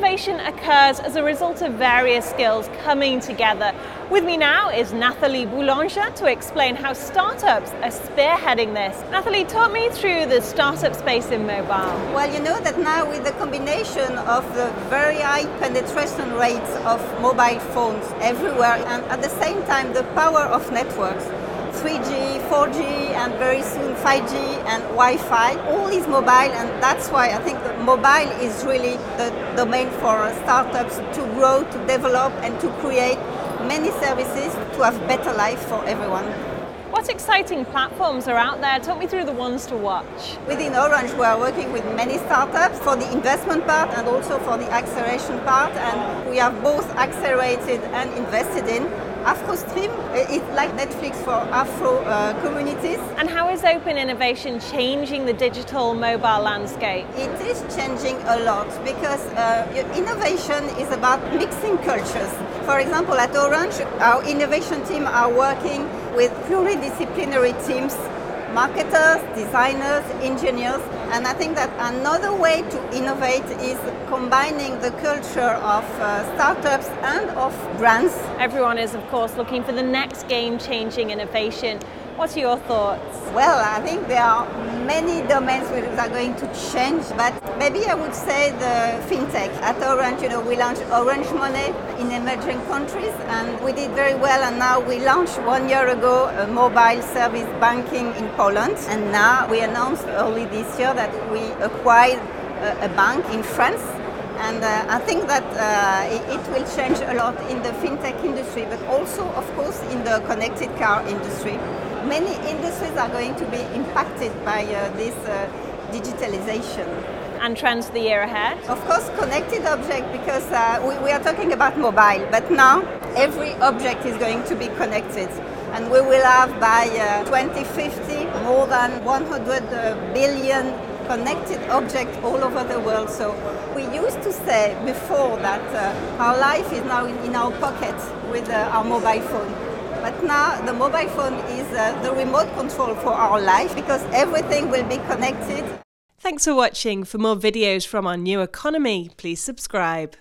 innovation occurs as a result of various skills coming together. With me now is Nathalie Boulanger to explain how startups are spearheading this. Nathalie, talk me through the startup space in mobile. Well, you know that now with the combination of the very high penetration rates of mobile phones everywhere and at the same time the power of networks, 3G, 4G, and very soon 5G and Wi-Fi. All is mobile, and that's why I think that mobile is really the domain for startups to grow, to develop, and to create many services to have better life for everyone. What exciting platforms are out there? Talk me through the ones to watch. Within Orange, we are working with many startups for the investment part and also for the acceleration part, and we have both accelerated and invested in. AfroStream is like Netflix for Afro uh, communities. And how is open innovation changing the digital mobile landscape? It is changing a lot because uh, innovation is about mixing cultures. For example, at Orange, our innovation team are working with pluridisciplinary teams marketers, designers, engineers, and I think that another way to innovate is combining the culture of uh, startups and of brands. Everyone is, of course, looking for the next game changing innovation. What are your thoughts? Well, I think there are many domains which are going to change, but maybe I would say the fintech. At Orange, you know, we launched Orange Money in emerging countries, and we did very well. And now we launched one year ago a mobile service banking in Poland, and now we announced early this year that we acquired a, a bank in France and uh, I think that uh, it, it, will change a lot in the fintech industry, but also, of course, in the connected car industry. Many industries are going to be impacted by uh, this uh, digitalization. And trends the year ahead? Of course, connected object, because uh, we, we are talking about mobile, but now every object is going to be connected and we will have by uh, 2050 more than 100 billion connected objects all over the world. So we used to say before that uh, our life is now in, our pocket with uh, our mobile phone. But now the mobile phone is uh, the remote control for our life because everything will be connected. Thanks for watching. For more videos from our new economy, please subscribe.